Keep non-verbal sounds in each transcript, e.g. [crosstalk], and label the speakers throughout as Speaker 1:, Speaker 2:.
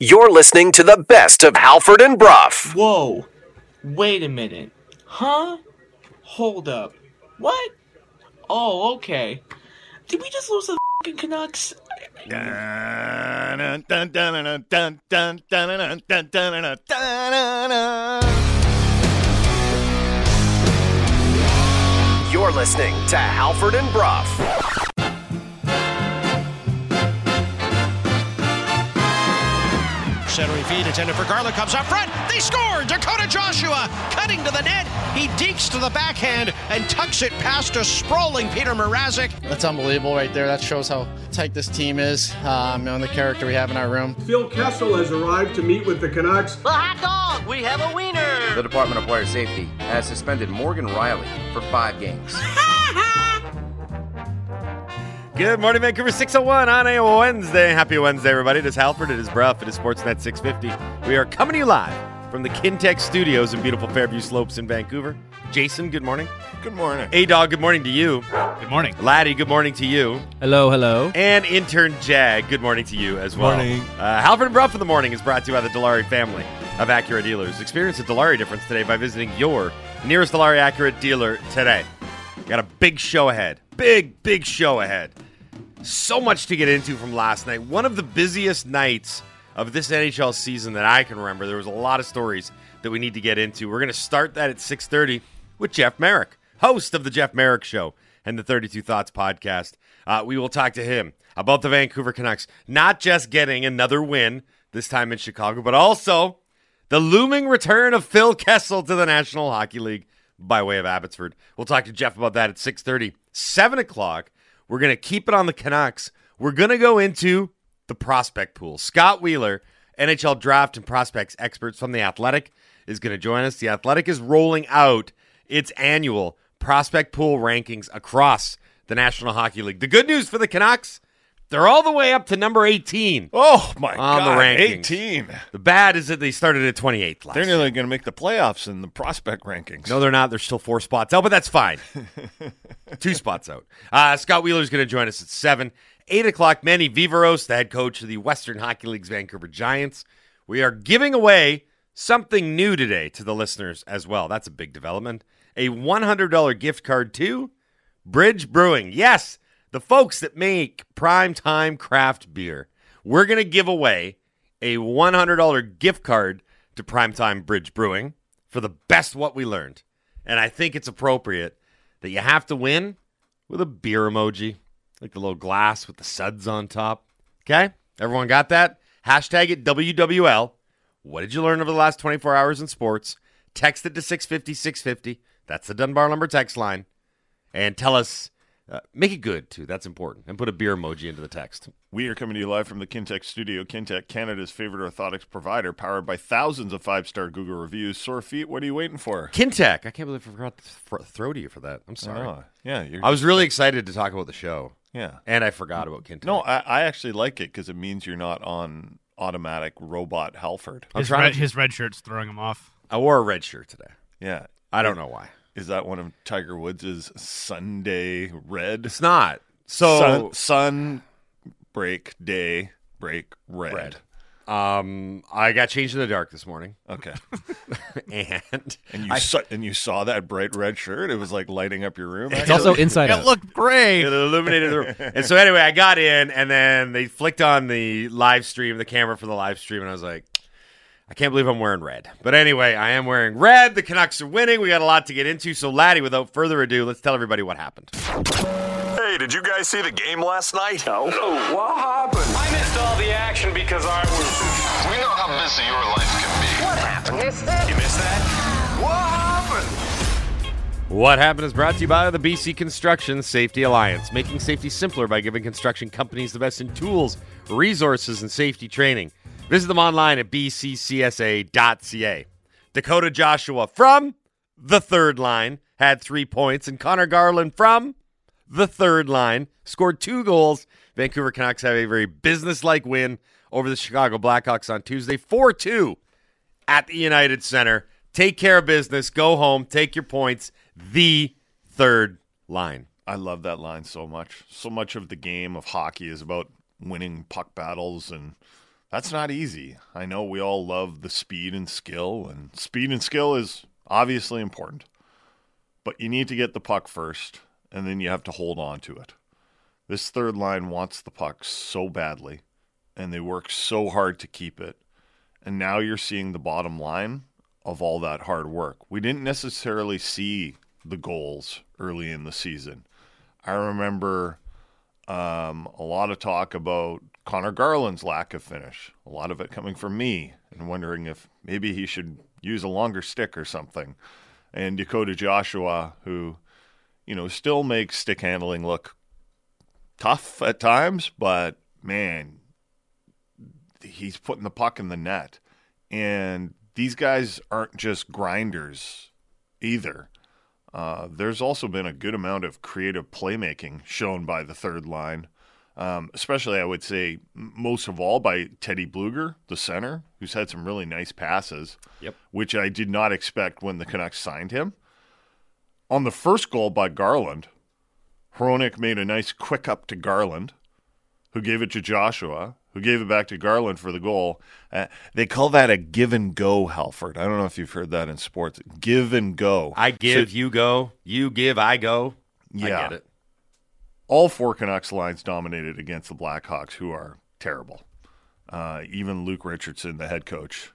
Speaker 1: You're listening to the best of Halford and Brough.
Speaker 2: Whoa. Wait a minute. Huh? Hold up. What? Oh, okay. Did we just lose the fucking Canucks?
Speaker 1: You're listening to Halford and Brough.
Speaker 3: Centering feed intended for Garland comes up front. They score. Dakota Joshua cutting to the net. He dekes to the backhand and tucks it past a sprawling Peter Mrazek.
Speaker 4: That's unbelievable right there. That shows how tight this team is um, and the character we have in our room.
Speaker 5: Phil Kessel has arrived to meet with the Canucks.
Speaker 6: The hot dog! We have a wiener!
Speaker 7: The Department of Player Safety has suspended Morgan Rielly for five games. [laughs]
Speaker 8: Good morning, Vancouver 601 on a Wednesday. Happy Wednesday, everybody. It is Halford, it is Brough, it is Sportsnet 650. We are coming to you live from the Kintec Studios in beautiful Fairview Slopes in Vancouver. Jason, good morning.
Speaker 9: Good morning.
Speaker 8: A Dog, good morning to you.
Speaker 10: Good morning.
Speaker 8: Laddie, good morning to you.
Speaker 10: Hello, hello.
Speaker 8: And intern Jag, good morning to you as well.
Speaker 9: Morning.
Speaker 8: Uh, Halford and Brough in the morning is brought to you by the Dilawri family of Acura dealers. Experience the Dilawri difference today by visiting your nearest Dilawri Acura dealer today. Got a big show ahead. Big, big show ahead. So much to get into from last night. One of the busiest nights of this NHL season that I can remember. There was a lot of stories that we need to get into. We're going to start that at 6:30 with Jeff Marek, host of the Jeff Marek Show and the 32 Thoughts podcast. Uh, we will talk to him about the Vancouver Canucks, not just getting another win this time in Chicago, but also the looming return of Phil Kessel to the National Hockey League by way of Abbotsford. We'll talk to Jeff about that at 6:30. 7 o'clock. We're going to keep it on the Canucks. We're going to go into the prospect pool. Scott Wheeler, NHL draft and prospects experts from The Athletic, is going to join us. The Athletic is rolling out its annual prospect pool rankings across the National Hockey League. The good news for the Canucks, they're all the way up to number 18
Speaker 9: Oh my
Speaker 8: on
Speaker 9: god,
Speaker 8: the rankings.
Speaker 9: 18.
Speaker 8: The bad is that they started at 28th last
Speaker 9: They're nearly going to make the playoffs in the prospect rankings.
Speaker 8: No, they're not. They're still four spots out, but that's fine. [laughs] Two spots out. Uh, Scott Wheeler's going to join us at 7. 8 o'clock, Manny Viveros, the head coach of the Western Hockey League's Vancouver Giants. We are giving away something new today to the listeners as well. That's a big development. A $100 gift card to Bridge Brewing. Yes, the folks that make primetime craft beer. We're going to give away a $100 gift card to Primetime Bridge Brewing for the best what we learned. And I think it's appropriate that you have to win with a beer emoji, like the little glass with the suds on top. Okay? Everyone got that? Hashtag it WWL. What did you learn over the last 24 hours in sports? Text it to 650 650. That's the Dunbar Lumber text line. And tell us, uh, make it good too. That's important. And put a beer emoji into the text.
Speaker 9: We are coming to you live from the Kintec studio. Kintec, Canada's favorite orthotics provider, powered by thousands of five-star Google reviews. Sore feet, what are you waiting for?
Speaker 8: Kintec. I can't believe I forgot to th- throw to you for that. I'm sorry.
Speaker 9: Oh, yeah, you're,
Speaker 8: I was really excited to talk about the show,
Speaker 9: yeah.
Speaker 8: and I forgot about Kintec.
Speaker 9: No, I, I actually like it because it means you're not on automatic robot Halford.
Speaker 8: I'm
Speaker 10: His red,
Speaker 8: to-
Speaker 10: his red shirt's throwing him off.
Speaker 8: I wore a red shirt today.
Speaker 9: Yeah.
Speaker 8: I don't know why.
Speaker 9: Is that one of Tiger Woods' Sunday red?
Speaker 8: It's not. So
Speaker 9: sun, sun break day break red.
Speaker 8: Red. um, I got changed in the dark this morning,
Speaker 9: Okay. [laughs]
Speaker 8: and
Speaker 9: And you
Speaker 8: I-
Speaker 9: saw and you saw that bright red shirt. It was like lighting up your room.
Speaker 10: It's also inside
Speaker 8: it
Speaker 10: out.
Speaker 8: looked great. It illuminated the room. And so anyway, I got in, and then they flicked on the live stream, the camera for the live stream, and I was like, I can't believe I'm wearing red. But anyway, I am wearing red. The Canucks are winning. We got a lot to get into. So, Laddie, without further ado, let's tell everybody what happened.
Speaker 1: Hey, did you guys see the game last night? No.
Speaker 11: What happened? I missed all the action because I was.
Speaker 12: We know how busy your life can be.
Speaker 11: What happened? Missed that?
Speaker 1: You missed that? What happened?
Speaker 8: What happened is brought to you by the BC Construction Safety Alliance, making safety simpler by giving construction companies the best in tools, resources, and safety training. Visit them online at bccsa.ca. Dakota Joshua from the third line had three points, and Conor Garland from the third line scored two goals. Vancouver Canucks have a very businesslike win over the Chicago Blackhawks on Tuesday, 4 2 at the United Center. Take care of business. Go home. Take your points. The third line.
Speaker 9: I love that line so much. So much of the game of hockey is about winning puck battles, and That's not easy. I know we all love the speed and skill, and speed and skill is obviously important. But you need to get the puck first, and then you have to hold on to it. This third line wants the puck so badly, and they work so hard to keep it. And now you're seeing the bottom line of all that hard work. We didn't necessarily see the goals early in the season. I remember um, a lot of talk about Conor Garland's lack of finish, a lot of it coming from me, and wondering if maybe he should use a longer stick or something. And Dakota Joshua, who, you know, still makes stick handling look tough at times, but man, he's putting the puck in the net. And these guys aren't just grinders either. Uh, there's also been a good amount of creative playmaking shown by the third line, um, especially, I would say, most of all by Teddy Blueger, the center, who's had some really nice passes,
Speaker 8: Yep.
Speaker 9: which I did not expect when the Canucks signed him. On the first goal by Garland, Hronek made a nice quick up to Garland, who gave it to Joshua, who gave it back to Garland for the goal. Uh, they call that a give and go, Halford. I don't know if you've heard that in sports. Give and go.
Speaker 8: I give,
Speaker 9: So-
Speaker 8: you go. You give, I go. I
Speaker 9: Yeah.
Speaker 8: get it.
Speaker 9: All four Canucks lines dominated against the Blackhawks, who are terrible. Uh, even Luke Richardson, the head coach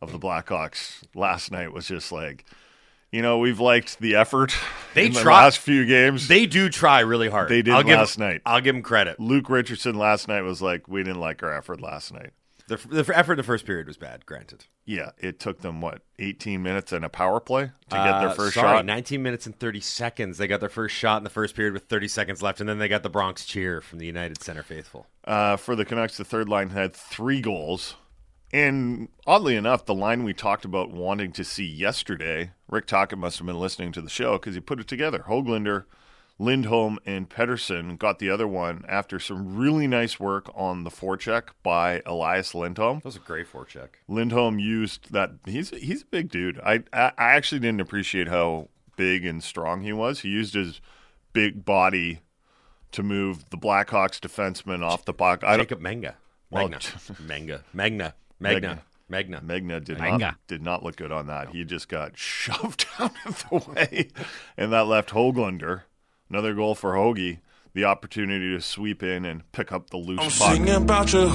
Speaker 9: of the Blackhawks, last night was just like, you know, we've liked the effort
Speaker 8: They
Speaker 9: in the
Speaker 8: try-
Speaker 9: last few games.
Speaker 8: They do try really hard.
Speaker 9: They did
Speaker 8: I'll give,
Speaker 9: last night.
Speaker 8: I'll give them credit.
Speaker 9: Luke Richardson last night was like, we didn't like our effort last night.
Speaker 8: The, the effort in the first period was bad, granted.
Speaker 9: Yeah, it took them what 18 minutes and a power play to get their
Speaker 8: Uh,
Speaker 9: first
Speaker 8: sorry,
Speaker 9: shot.
Speaker 8: 19 minutes and 30 seconds. They got their first shot in the first period with 30 seconds left, and then they got the Bronx cheer from the United Center faithful.
Speaker 9: Uh, for the Canucks, the third line had three goals. And oddly enough, the line we talked about wanting to see yesterday, Rick Tocchet must have been listening to the show because he put it together. Hoglander, Lindholm, and Pettersson got the other one after some really nice work on the forecheck by Elias Lindholm.
Speaker 8: That was a great forecheck.
Speaker 9: Lindholm used that. He's he's a big dude. I, I I actually didn't appreciate how big and strong he was. He used his big body to move the Blackhawks defenseman off the puck. I don't,
Speaker 8: Jacob Menga.
Speaker 9: Well,
Speaker 8: Magna. Magna. Magna. Magna. Magna.
Speaker 9: Magna did
Speaker 10: Magna.
Speaker 9: not did not look good on that. He just got [laughs] shoved [laughs] out of the way, and that left Hoglander, another goal for Hoagie, the opportunity to sweep in and pick up the loose puck.
Speaker 12: about your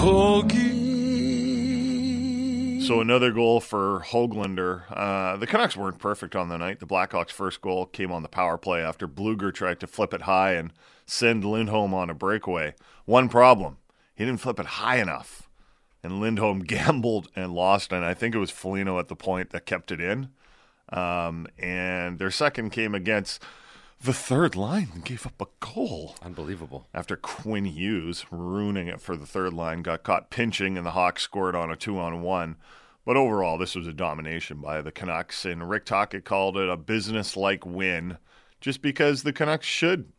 Speaker 9: So another goal for Hoglander. Uh, the Canucks weren't perfect on the night. The Blackhawks' first goal came on the power play after Blueger tried to flip it high and send Lindholm on a breakaway. One problem: he didn't flip it high enough, and Lindholm [laughs] gambled and lost. And I think it was Foligno at the point that kept it in. Um, and their second came against the third line gave up a goal
Speaker 8: Unbelievable.
Speaker 9: after Quinn Hughes ruining it for the third line got caught pinching and the Hawks scored on a two on one. But overall, this was a domination by the Canucks, and Rick Tocchet called it a business-like win, just because the Canucks should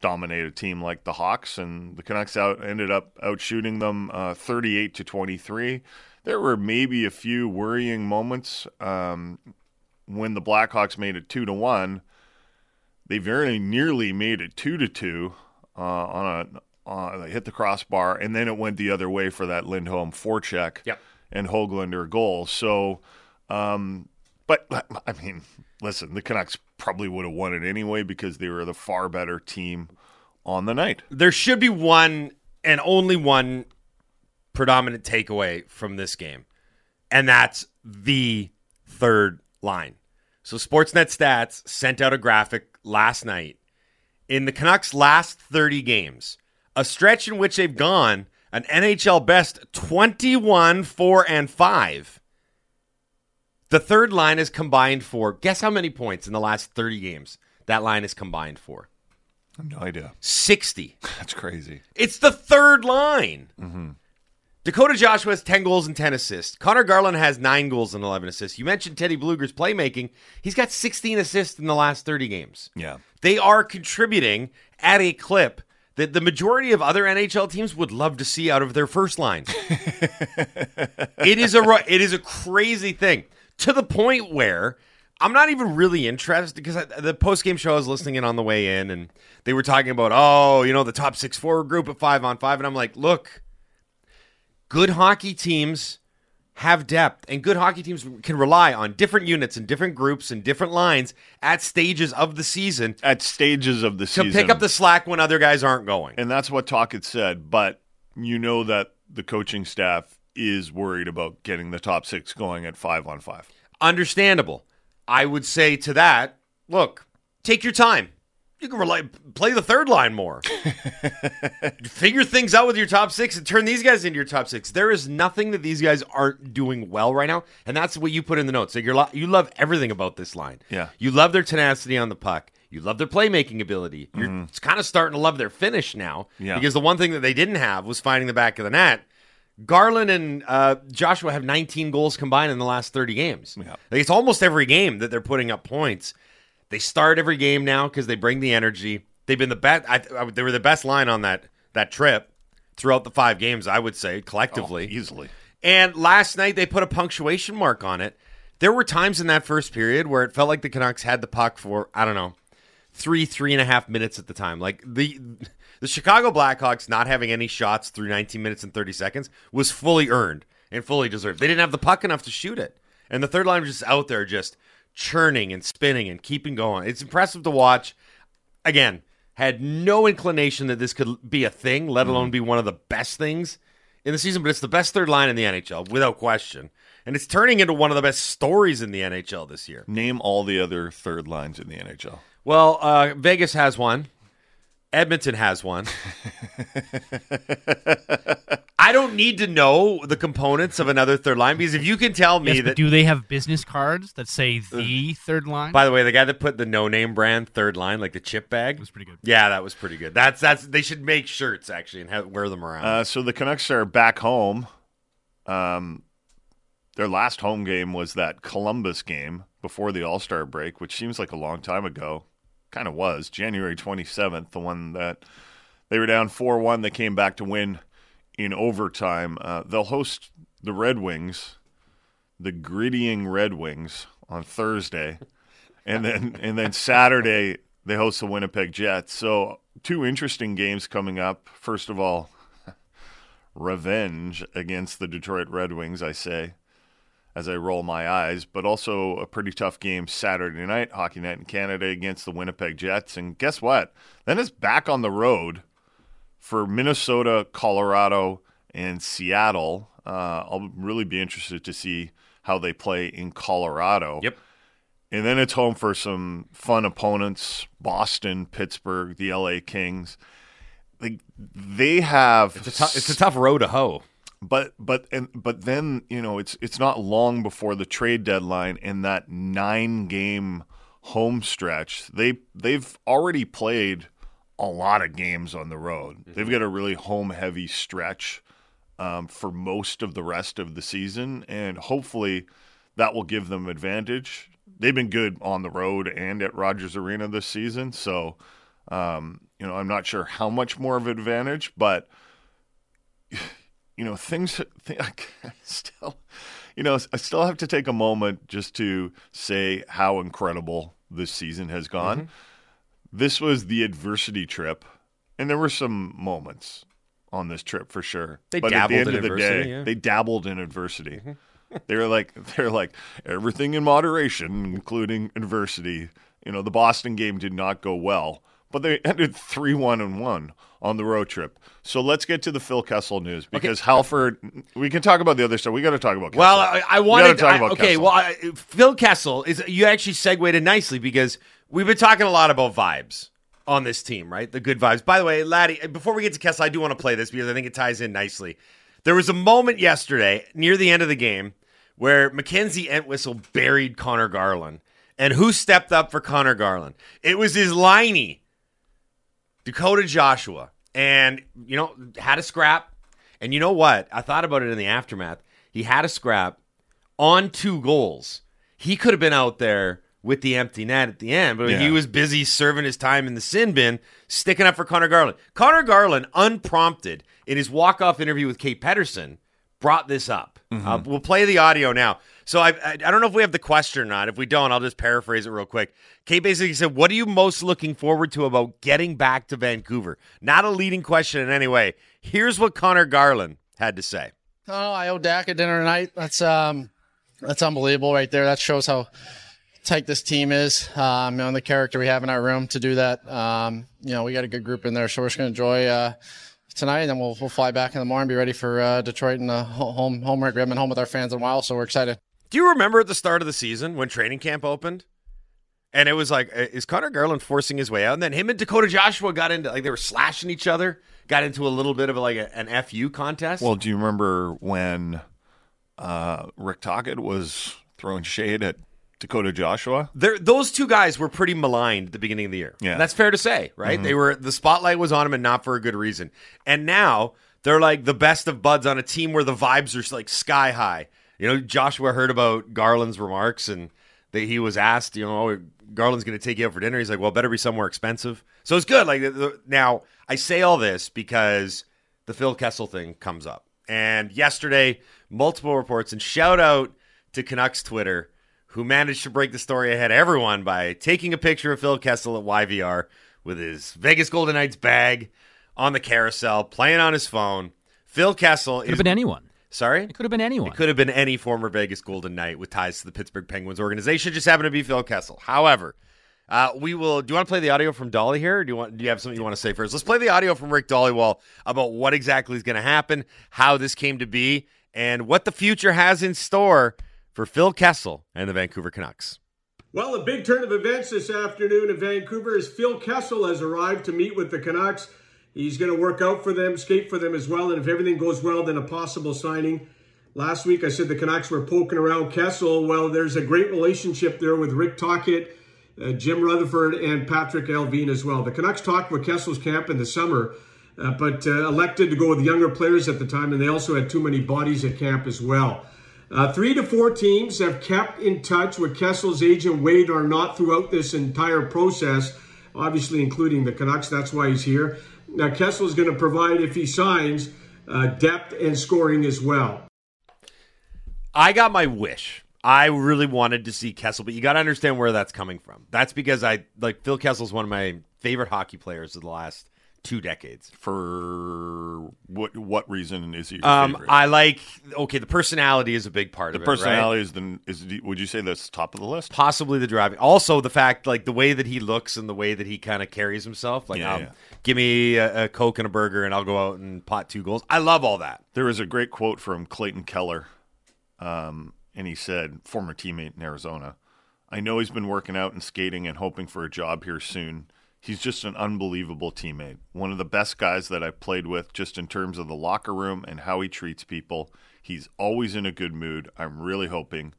Speaker 9: dominate a team like the Hawks, and the Canucks out ended up outshooting them uh, 38 to 23. There were maybe a few worrying moments um, when the Blackhawks made it two to one they very nearly made it two to two uh, on a uh, they hit the crossbar and then it went the other way for that Lindholm forecheck
Speaker 8: Yep.
Speaker 9: and Hoglander goal. So, um, but I mean, listen, the Canucks probably would have won it anyway because they were the far better team on the night.
Speaker 8: There should be one and only one predominant takeaway from this game, and that's the third line. So Sportsnet Stats sent out a graphic last night. In the Canucks' last 30 games, a stretch in which they've gone an NHL best 21 4 and 5. The third line is combined for guess how many points in the last 30 games that line is combined for?
Speaker 9: I have no idea.
Speaker 8: 60. [laughs]
Speaker 9: That's crazy.
Speaker 8: It's the third line. Mm-hmm. Dakota Joshua has 10 goals and 10 assists. Conor Garland has 9 goals and 11 assists. You mentioned Teddy Blueger's playmaking. He's got 16 assists in the last 30 games.
Speaker 9: Yeah.
Speaker 8: They are contributing at a clip that the majority of other NHL teams would love to see out of their first line. [laughs] it is a it is a crazy thing to the point where I'm not even really interested because I, the post game show I was listening in on the way in and they were talking about oh you know the top six forward group at five on five and I'm like look good hockey teams have depth, and good hockey teams can rely on different units and different groups and different lines at stages of the season
Speaker 9: At stages of the
Speaker 8: to
Speaker 9: season.
Speaker 8: To pick up the slack when other guys aren't going.
Speaker 9: And that's what Talk had said. But you know that the coaching staff is worried about getting the top six going at five on five.
Speaker 8: Understandable. I would say to that, look, take your time. You can rely, play the third line more. [laughs] Figure things out with your top six and turn these guys into your top six. There is nothing that these guys aren't doing well right now, and that's what you put in the notes. Like you're, lo- you love everything about this line.
Speaker 9: Yeah.
Speaker 8: you love their tenacity on the puck. You love their playmaking ability. You're kind of starting to love their finish now.
Speaker 9: Mm-hmm. Yeah.
Speaker 8: because the one thing that they didn't have was finding the back of the net. Garland and uh, Joshua have 19 goals combined in the last 30 games.
Speaker 9: Yeah.
Speaker 8: Like it's almost every game that they're putting up points. They start every game now because they bring the energy. They've been the best. They were the best line on that that trip throughout the five games. I would say collectively,
Speaker 9: Oh, easily.
Speaker 8: And last night they put a punctuation mark on it. There were times in that first period where it felt like the Canucks had the puck for I don't know three three and a half minutes at the time. Like the the Chicago Blackhawks not having any shots through 19 minutes and 30 seconds was fully earned and fully deserved. They didn't have the puck enough to shoot it, and the third line was just out there just churning and spinning and keeping going. It's impressive to watch. Again, had no inclination that this could be a thing, let alone be one of the best things in the season. But it's the best third line in the NHL without question, and it's turning into one of the best stories in the NHL this year.
Speaker 9: Name all the other third lines in the NHL.
Speaker 8: Well, uh, Vegas has one. Edmonton has one. I don't need to know the components of another third line because if you can tell me
Speaker 10: Yes,
Speaker 8: that.
Speaker 10: do they have business cards that say the third line?
Speaker 8: By the way, the guy that put the no name brand third line, like the chip bag,
Speaker 10: was pretty good.
Speaker 8: Yeah, that was pretty good. That's that's they should make shirts actually and have, wear them around.
Speaker 9: Uh, so the Canucks are back home. Um, their last home game was that Columbus game before the All Star break, which seems like a long time ago. Kind of was January 27th, the one that they were down 4 1. They came back to win in overtime. Uh, they'll host the Red Wings, the grittying Red Wings, on Thursday. and then [laughs] and then Saturday they host the Winnipeg Jets. So two interesting games coming up. First of all, [laughs] revenge against the Detroit Red Wings, I say, as I roll my eyes, but also a pretty tough game Saturday night, Hockey Night in Canada against the Winnipeg Jets. And guess what? Then it's back on the road for Minnesota, Colorado, and Seattle. Uh, I'll really be interested to see how they play in Colorado.
Speaker 8: Yep.
Speaker 9: And then it's home for some fun opponents Boston, Pittsburgh, the LA Kings. Like they have
Speaker 8: it's, a it's a tough row to hoe.
Speaker 9: But but and but then you know it's it's not long before the trade deadline and that nine game home stretch they they've already played a lot of games on the road. They've got a really home heavy stretch um, for most of the rest of the season and hopefully that will give them advantage. They've been good on the road and at Rogers Arena this season so um, you know I'm not sure how much more of an advantage but you know things th- [laughs] I still you know I still have to take a moment just to say how incredible this season has gone.
Speaker 8: Mm-hmm.
Speaker 9: This was the adversity trip and there were some moments on this trip for sure.
Speaker 8: They
Speaker 9: but at the end
Speaker 8: in
Speaker 9: of the day,
Speaker 8: yeah. Mm-hmm.
Speaker 9: they dabbled in adversity. [laughs] they were like they're like everything in moderation including adversity. You know, the Boston game did not go well, but they [laughs] ended 3-1 and 1 on the road trip. So let's get to the Phil Kessel news because Halford. We can talk about the other stuff. We got to talk about. Kessel.
Speaker 8: Well, I, I wanted
Speaker 9: gotta talk
Speaker 8: I- okay.
Speaker 9: Kessel.
Speaker 8: Well, I, Phil Kessel is you actually segued it nicely because we've been talking a lot about vibes on this team, right? The good vibes. By the way, Laddie, before we get to Kessel, I do want to play this because I think it ties in nicely. There was a moment yesterday near the end of the game where Mackenzie Entwistle buried Conor Garland, and who stepped up for Conor Garland? It was his liney, Dakota Joshua, and you know had a scrap. And you know what? I thought about it in the aftermath. He had a scrap on two goals. He could have been out there with the empty net at the end, but
Speaker 9: Yeah.
Speaker 8: he was busy serving his time in the sin bin, sticking up for Conor Garland. Conor Garland, unprompted in his walk-off interview with Kate Pedersen, brought this up. Uh, we'll play the audio now. So I, I I don't know if we have the question or not. If we don't, I'll just paraphrase it real quick. Kate basically said, "What are you most looking forward to about getting back to Vancouver?" Not a leading question in any way. Here's what Conor Garland had to say.
Speaker 4: Oh, I owe Dak a dinner tonight. That's um, that's unbelievable right there. That shows how tight this team is. Um, and the character we have in our room to do that. Um, you know, we got a good group in there, so we're just gonna enjoy uh, tonight, and then we'll we'll fly back in the morning, be ready for uh, Detroit and the home home rink. We haven't been home with our fans in a while, so we're excited.
Speaker 8: Do you remember at the start of the season when training camp opened? And it was like, is Conor Garland forcing his way out? And then him and Dakota Joshua got into like they were slashing each other, got into a little bit of like a, an FU contest.
Speaker 9: Well, do you remember when uh, Rick Tocchet was throwing shade at Dakota Joshua?
Speaker 8: There, those two guys were pretty maligned at the beginning of the year.
Speaker 9: Yeah.
Speaker 8: And that's fair to say, right?
Speaker 9: Mhm.
Speaker 8: They were the spotlight was on them, and not for a good reason. And now they're like the best of buds on a team where the vibes are like sky high. You know, Joshua heard about Garland's remarks, and that he was asked, you know, oh, Garland's going to take you out for dinner. He's like, well, better be somewhere expensive. So it's good. Like the, the, now, I say all this because the Phil Kessel thing comes up, and yesterday, multiple reports, and shout out to Canucks Twitter who managed to break the story ahead of everyone by taking a picture of Phil Kessel at YVR with his Vegas Golden Knights bag on the carousel, playing on his phone. Phil Kessel
Speaker 13: Could
Speaker 8: is
Speaker 13: have been anyone.
Speaker 8: Sorry?
Speaker 13: It could have been anyone.
Speaker 8: It could have been any former Vegas Golden Knight with ties to the Pittsburgh Penguins organization. Just happened to be Phil Kessel. However, uh, we will. Do you want to play the audio from Dolly here? Or do you want? Do you have something you want to say first? Let's play the audio from Rick Dhaliwal about what exactly is going to happen, how this came to be, and what the future has in store for Phil Kessel and the Vancouver Canucks.
Speaker 5: Well, a big turn of events this afternoon in Vancouver as Phil Kessel has arrived to meet with the Canucks. He's going to work out for them, skate for them as well, and if everything goes well, then a possible signing. Last week I said the Canucks were poking around Kessel. Well, there's a great relationship there with Rick Tocchet, uh, Jim Rutherford, and Patrik Allvin as well. The Canucks talked with Kessel's camp in the summer, uh, but uh, elected to go with younger players at the time, and they also had too many bodies at camp as well. Uh, three to four teams have kept in touch with Kessel's agent Wade Arnott throughout this entire process, obviously including the Canucks. That's why he's here. Now, Kessel is going to provide, if he signs, uh, depth and scoring as well.
Speaker 8: I got my wish. I really wanted to see Kessel, but you got to understand where that's coming from. That's because I like Phil Kessel's one of my favorite hockey players of the last two decades.
Speaker 9: For what what reason is he? Your
Speaker 8: Um,
Speaker 9: favorite?
Speaker 8: I like okay. The personality is a big part
Speaker 9: the
Speaker 8: of it. right?
Speaker 9: personality is the is would you say that's top of the list?
Speaker 8: possibly the driving. Also, the fact like the way that he looks and the way that he kind of carries himself. Like,
Speaker 9: Yeah,
Speaker 8: um,
Speaker 9: yeah.
Speaker 8: give me a, a coke and a burger, and I'll go out and pot two goals. I love all that.
Speaker 9: There was a great quote from Clayton Keller, um, and he said, former teammate in Arizona, I know he's been working out and skating and hoping for a job here soon. He's just an unbelievable teammate. One of the best guys that I've played with, just in terms of the locker room and how he treats people. He's always in a good mood. I'm really hoping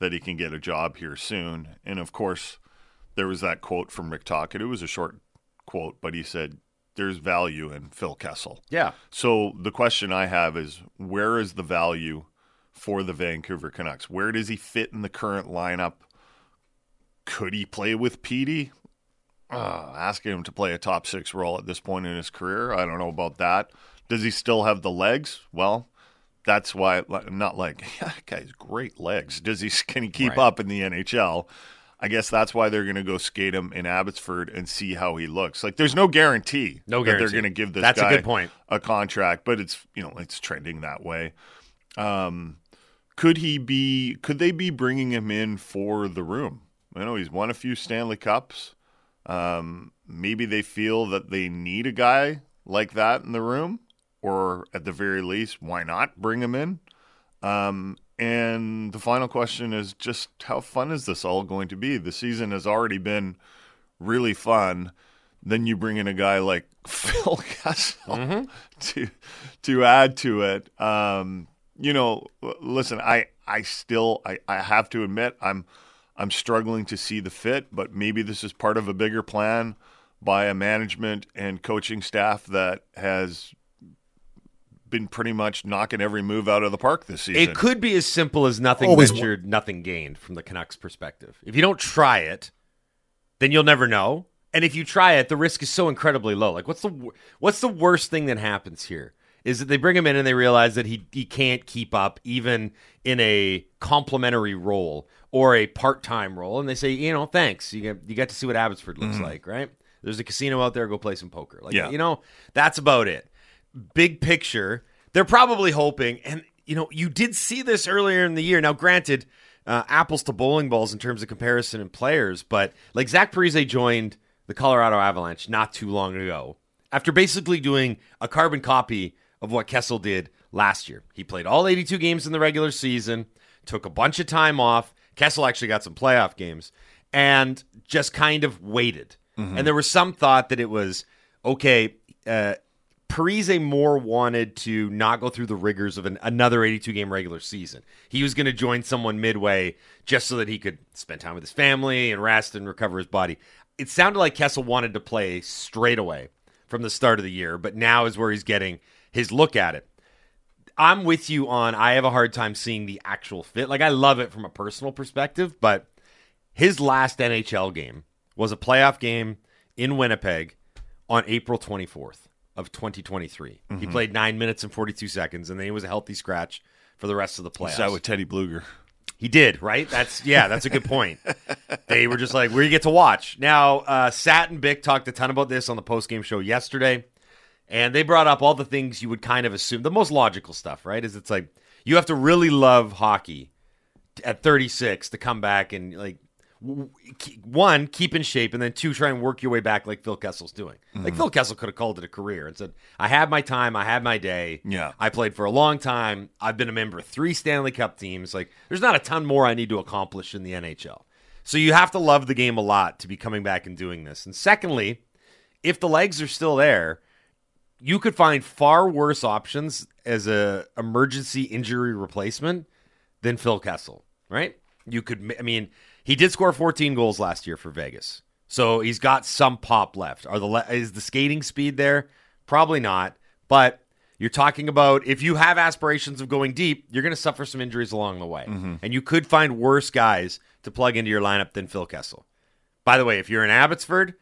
Speaker 9: that he can get a job here soon. And of course, there was that quote from Rick Tocchet. It was a short quote, but he said, There's value in Phil Kessel.
Speaker 8: Yeah.
Speaker 9: So the question I have is where is the value for the Vancouver Canucks? Where does he fit in the current lineup? Could he play with Petey? Uh, asking him to play a top six role at this point in his career, I don't know about that. Does he still have the legs? Well, that's why I'm not like [laughs] yeah, that guy's great legs. Does he [laughs] can he keep
Speaker 8: Right.
Speaker 9: up in the NHL? I guess that's why they're going to go skate him in Abbotsford and see how he looks. Like, there's no guarantee
Speaker 8: No
Speaker 9: that
Speaker 8: guarantee.
Speaker 9: they're going to give this
Speaker 8: That's a good point.
Speaker 9: a contract, but it's you know it's trending that way. Um, could he be? Could they be bringing him in for the room? I know he's won a few Stanley Cups. Um, maybe they feel that they need a guy like that in the room, or at the very least, why not bring him in? Um, and the final question is just how fun is this all going to be? The season has already been really fun. Then you bring in a guy like [laughs] Phil Kessel to to add to it. Um, you know, listen, I I still I, I have to admit I'm I'm struggling to see the fit, but maybe this is part of a bigger plan by a management and coaching staff that has been pretty much knocking every move out of the park this season.
Speaker 8: It could be as simple as nothing
Speaker 9: Always
Speaker 8: ventured, nothing gained from the Canucks' perspective. If you don't try it, then you'll never know. And if you try it, the risk is so incredibly low. Like, what's the what's the worst thing that happens here? Is that they bring him in and they realize that he he can't keep up even in a complementary role or a part time role, and they say, you know, thanks. You get you get to see what Abbotsford looks
Speaker 9: Mhm.
Speaker 8: like, right? There's a casino out there. Go play some poker. Like,
Speaker 9: Yeah.
Speaker 8: you know, that's about it big picture, they're probably hoping, and you know, you did see this earlier in the year. Now, granted, uh, apples to bowling balls in terms of comparison and players, but like Zach Parise joined the Colorado Avalanche not too long ago after basically doing a carbon copy of what Kessel did last year. He played all 82 games in the regular season, took a bunch of time off. Kessel actually got some playoff games and just kind of waited. Mm-hmm. And there was some thought that it was okay. Uh, Parise more wanted to not go through the rigors of an, another 82 game regular season. He was going to join someone midway just so that he could spend time with his family and rest and recover his body. It sounded like Kessel wanted to play straight away from the start of the year, but now is where he's getting his look at it. I'm with you on I have a hard time seeing the actual fit. Like I love it from a personal perspective, but his last NHL game was a playoff game in Winnipeg on April 24th of 2023. Mm-hmm. He played nine minutes and 42 seconds, and then he was a healthy scratch for the rest of the playoffs.
Speaker 9: That with Teddy Blueger.
Speaker 8: He did, right? That's yeah, that's a good point. [laughs] they were just like, where you get to watch. Now, uh, Sat and Bick talked a ton about this on the post game show yesterday, and they brought up all the things you would kind of assume. The most logical stuff, right? Is it's like you have to really love hockey at 36 to come back and like one, keep in shape, and then two, try and work your way back like Phil Kessel's doing. Mm-hmm. Like Phil Kessel could have called it a career and said, I had my time, I had my day.
Speaker 9: Yeah.
Speaker 8: I played for a long time. I've been a member of three Stanley Cup teams. Like, there's not a ton more I need to accomplish in the NHL. So you have to love the game a lot to be coming back and doing this. And secondly, if the legs are still there, you could find far worse options as a emergency injury replacement than Phil Kessel, right? You could, I mean, he did score 14 goals last year for Vegas. So he's got some pop left. Are the is the skating speed there? Probably not. But you're talking about if you have aspirations of going deep, you're going to suffer some injuries along the way. Mm-hmm. And you could find worse guys to plug into your lineup than Phil Kessel. By the way, if you're in Abbotsford,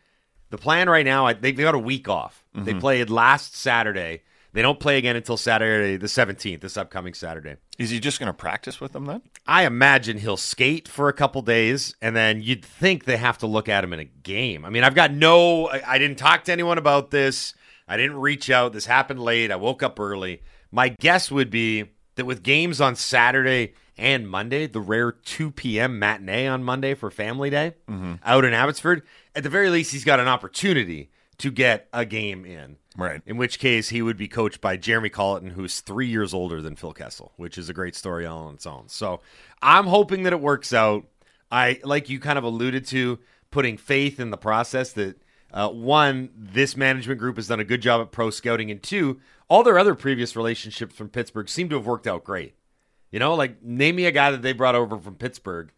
Speaker 8: the plan right now, they've got a week off. Mm-hmm. They played last Saturday they don't play again until Saturday, the 17th, this upcoming Saturday.
Speaker 9: Is he just going to practice with them then?
Speaker 8: I imagine he'll skate for a couple days, and then you'd think they have to look at him in a game. I mean, I've got no, I, I didn't talk to anyone about this. I didn't reach out. This happened late. I woke up early. My guess would be that with games on Saturday and Monday, the rare 2 p.m. matinee on Monday for Family Day mm-hmm. out in Abbotsford, at the very least, he's got an opportunity to get a game in.
Speaker 9: Right.
Speaker 8: In which case, he would be coached by Jeremy Colliton, who's three years older than Phil Kessel, which is a great story all on its own. So I'm hoping that it works out. I, like you kind of alluded to, putting faith in the process that, uh, one, this management group has done a good job at pro scouting, and two, all their other previous relationships from Pittsburgh seem to have worked out great. You know, like name me a guy that they brought over from Pittsburgh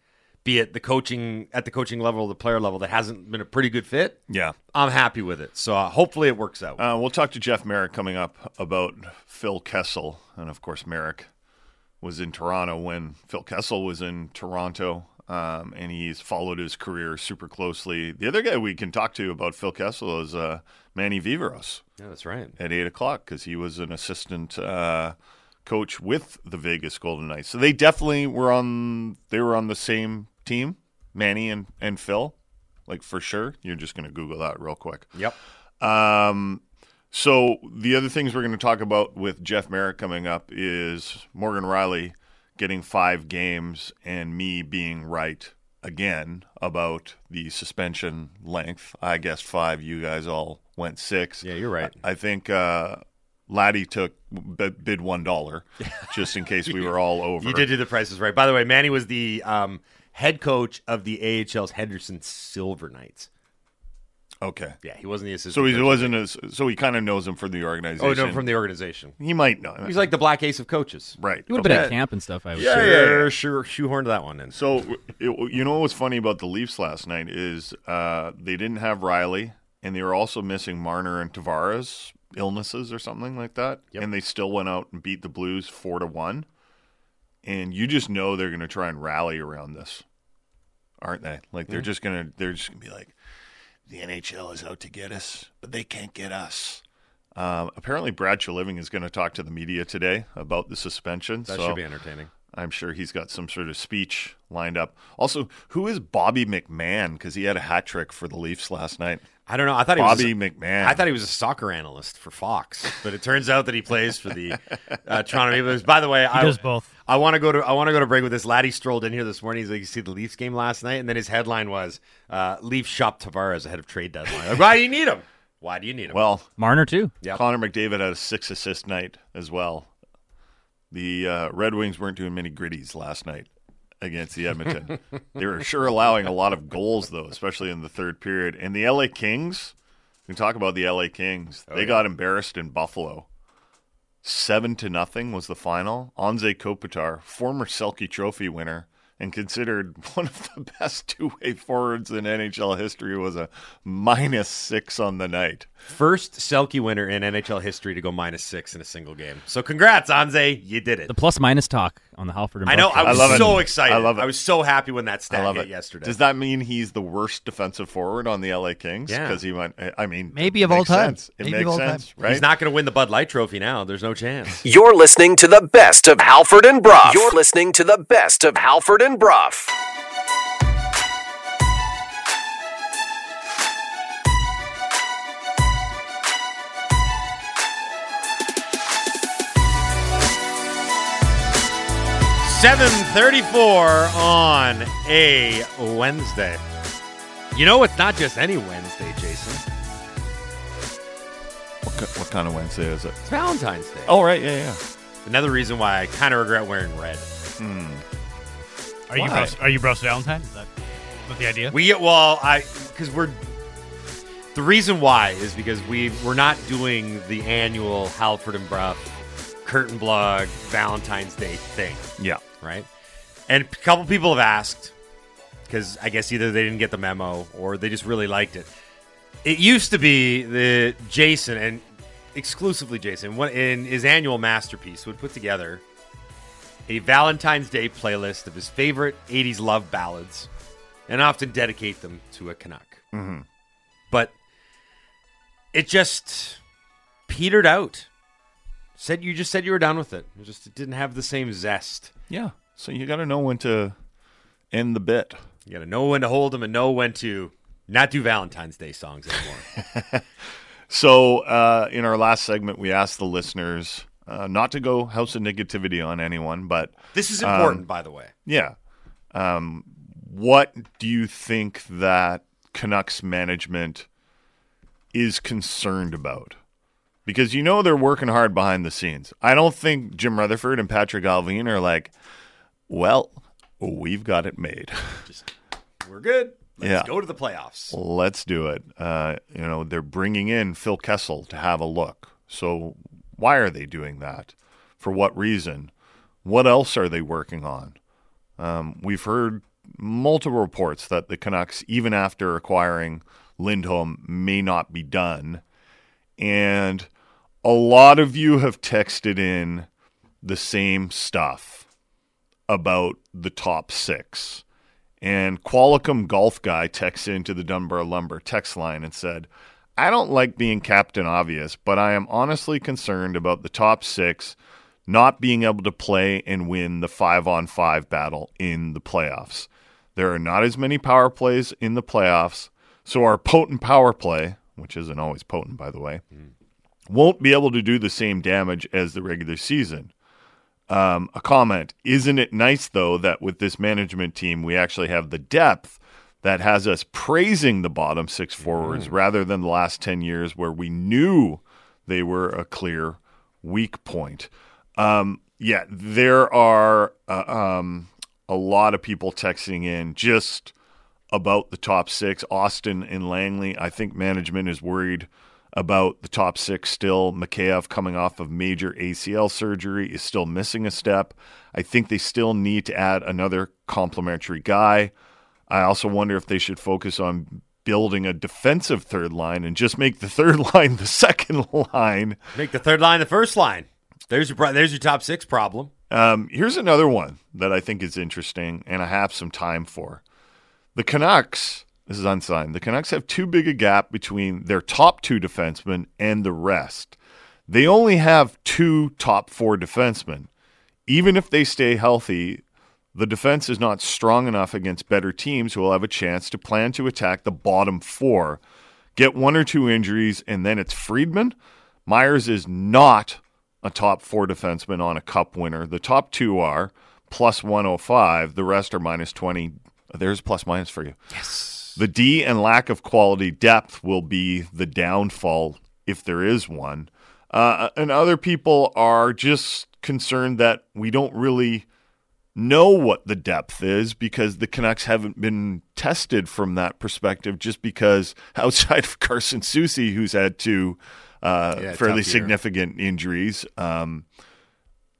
Speaker 8: be it the coaching at the coaching level, the player level, that hasn't been a pretty good fit.
Speaker 9: Yeah,
Speaker 8: I'm happy with it. So uh, hopefully it works out.
Speaker 9: Uh, we'll talk to Jeff Marek coming up about Phil Kessel, and of course Marek was in Toronto when Phil Kessel was in Toronto, um, and he's followed his career super closely. The other guy we can talk to about Phil Kessel is uh, Manny Viveros.
Speaker 8: Yeah, that's right.
Speaker 9: At eight o'clock because he was an assistant uh, coach with the Vegas Golden Knights. So they definitely were on. They were on the same team, Manny and, and Phil, like for sure. You're just going to Google that real quick.
Speaker 8: Yep.
Speaker 9: Um, so the other things we're going to talk about with Jeff Marek coming up is Morgan Rielly getting five games and me being right again about the suspension length. I guessed five. You guys all went six.
Speaker 8: Yeah, you're right.
Speaker 9: I, I think uh, Laddie took bid one dollar [laughs] just in case we were all over.
Speaker 8: You did do the prices right. By the way, Manny was the um, head coach of the AHL's Henderson Silver Knights.
Speaker 9: Okay.
Speaker 8: Yeah, he wasn't the assistant.
Speaker 9: So he wasn't as. So he kind of knows him from the organization.
Speaker 8: Oh no, from the organization.
Speaker 9: He might know.
Speaker 8: He's like the black ace of coaches.
Speaker 9: Right.
Speaker 10: He would have okay. been at camp and stuff. I was
Speaker 8: yeah,
Speaker 10: sure.
Speaker 8: Yeah, yeah, sure. Shoehorned that one in.
Speaker 9: So it, you know what was funny about the Leafs last night is uh, they didn't have Rielly, and they were also missing Marner and Tavares illnesses or something like that, yep. and they still went out and beat the Blues four to one. And you just know they're going to try and rally around this aren't they? Like they're just gonna they're just gonna be like, the NHL is out to get us, but they can't get us. Um, apparently, Brad Treliving is going to talk to the media today about the suspension.
Speaker 8: That
Speaker 9: so
Speaker 8: should be entertaining.
Speaker 9: I'm sure he's got some sort of speech lined up. Also, who is Bobby McMahon? Because he had a hat trick for the Leafs last night.
Speaker 8: I don't know. I thought he
Speaker 9: Bobby
Speaker 8: was
Speaker 9: McMahon.
Speaker 8: I thought he was a soccer analyst for Fox, but it turns out that he plays for the uh, Toronto Maple Leafs. By the way,
Speaker 10: He
Speaker 8: I
Speaker 10: does both.
Speaker 8: I want to go to I want to go to break with this. Laddie strolled in here this morning. He's like, "You see the Leafs game last night?" And then his headline was, uh, "Leafs shop Tavares ahead of trade deadline." Like, why do you need him? Why do you need him?
Speaker 9: Well,
Speaker 10: Marner too.
Speaker 8: Yep.
Speaker 9: Connor McDavid had a six assist night as well. The uh, Red Wings weren't doing many gritties last night against the Edmonton. they were sure allowing a lot of goals though, especially in the third period. And the LA Kings, we can talk about the LA Kings.
Speaker 8: Oh,
Speaker 9: they got embarrassed in Buffalo. Seven to nothing was the final. Anze Kopitar, former Selke Trophy winner, and considered [laughs] one of the best two-way forwards in NHL history, was a minus six on the night.
Speaker 8: First Selke winner in NHL history to go minus six in a single game. So congrats, Anze. You did it.
Speaker 10: The plus minus talk on the Halford
Speaker 8: I know. I
Speaker 10: show.
Speaker 8: was
Speaker 9: love it.
Speaker 8: so excited.
Speaker 9: I love it.
Speaker 8: I was so happy when that stat
Speaker 9: I love
Speaker 8: hit
Speaker 9: it
Speaker 8: yesterday.
Speaker 9: Does that mean he's the worst defensive forward on the LA Kings?
Speaker 8: Yeah.
Speaker 9: Because he went. I mean,
Speaker 10: Maybe of all
Speaker 9: makes
Speaker 10: time.
Speaker 9: sense. It
Speaker 10: Maybe
Speaker 9: makes
Speaker 10: of all
Speaker 9: sense,
Speaker 10: time.
Speaker 9: right?
Speaker 8: He's not going to win the Bud Light Trophy now. There's no chance.
Speaker 1: You're listening to the best of Halford and Brough. You're listening to the best of Halford and Brough.
Speaker 8: Seven thirty-four on a Wednesday. You know, it's not just any Wednesday, Jason.
Speaker 9: What, ki- what kind of Wednesday is it?
Speaker 8: It's Valentine's Day.
Speaker 9: Oh, right. Yeah, yeah.
Speaker 8: Another reason why I kind of regret wearing red. Hmm.
Speaker 10: Are you
Speaker 9: Why?
Speaker 10: Bruce, are you Bruce Valentine? Is that what the idea?
Speaker 8: We get well, I because we're the reason why is because we we're not doing the annual Halford and Brough curtain blog Valentine's Day thing,
Speaker 9: Yeah.
Speaker 8: Right? And a couple people have asked because I guess either they didn't get the memo or they just really liked it. It used to be the Jason and exclusively Jason in his annual masterpiece would put together a Valentine's Day playlist of his favorite 80s love ballads and often dedicate them to a Canuck.
Speaker 9: Mhm.
Speaker 8: But it just petered out. Said you just said you were done with it. It just it didn't have the same zest.
Speaker 9: Yeah. So you got to know when to end the bit.
Speaker 8: You got to know when to hold them and know when to not do Valentine's Day songs anymore. [laughs]
Speaker 9: So uh, in our last segment, we asked the listeners uh, not to go house of negativity on anyone, but
Speaker 8: this is
Speaker 9: um,
Speaker 8: important, by the way.
Speaker 9: Yeah. Um, what do you think that Canucks management is concerned about? Because you know they're working hard behind the scenes. I don't think Jim Rutherford and Patrik Allvin are like, well, we've got it made. [laughs]
Speaker 8: Just we're good. Let's
Speaker 9: Yeah.
Speaker 8: go to the playoffs.
Speaker 9: Let's do it. Uh, you know, they're bringing in Phil Kessel to have a look. So why are they doing that? For what reason? What else are they working on? Um, we've heard multiple reports that the Canucks, even after acquiring Lindholm, may not be done. And a lot of you have texted in the same stuff about the top six. And Qualicum Golf Guy texted into the Dunbar Lumber text line and said, I don't like being Captain Obvious, but I am honestly concerned about the top six not being able to play and win the five on five battle in the playoffs. There are not as many power plays in the playoffs, so our potent power play, which isn't always potent, by the way, won't be able to do the same damage as the regular season. Um, a comment Isn't it nice, though, that with this management team, we actually have the depth that has us praising the bottom six forwards rather than the last 10 years where we knew they were a clear weak point? Um, yeah, there are uh, um, a lot of people texting in just about the top six. Austin and Langley, I think management is worried about the top six still. Mikheyev coming off of major ACL surgery is still missing a step. I think they still need to add another complementary guy. I also wonder if they should focus on building a defensive third line and just make the third [laughs] line the second line.
Speaker 8: Make the third line the first line. There's your there's your top six problem.
Speaker 9: Um, here's another one that I think is interesting and I have some time for. The Canucks, this is unsigned, the Canucks have too big a gap between their top two defensemen and the rest. They only have two top four defensemen. Even if they stay healthy, the defense is not strong enough against better teams who will have a chance to plan to attack the bottom four. get one or two injuries, and then it's Friedman. Myers is not a top four defenseman on a cup winner. The top two are plus 105, the rest are minus 20. There's plus minus for you.
Speaker 8: Yes.
Speaker 9: The D and lack of quality depth will be the downfall if there is one. Uh, and other people are just concerned that we don't really know what the depth is because the Canucks haven't been tested from that perspective just because [laughs] outside of Carson Soucy, who's had two uh,
Speaker 8: Yeah,
Speaker 9: fairly significant injuries, um,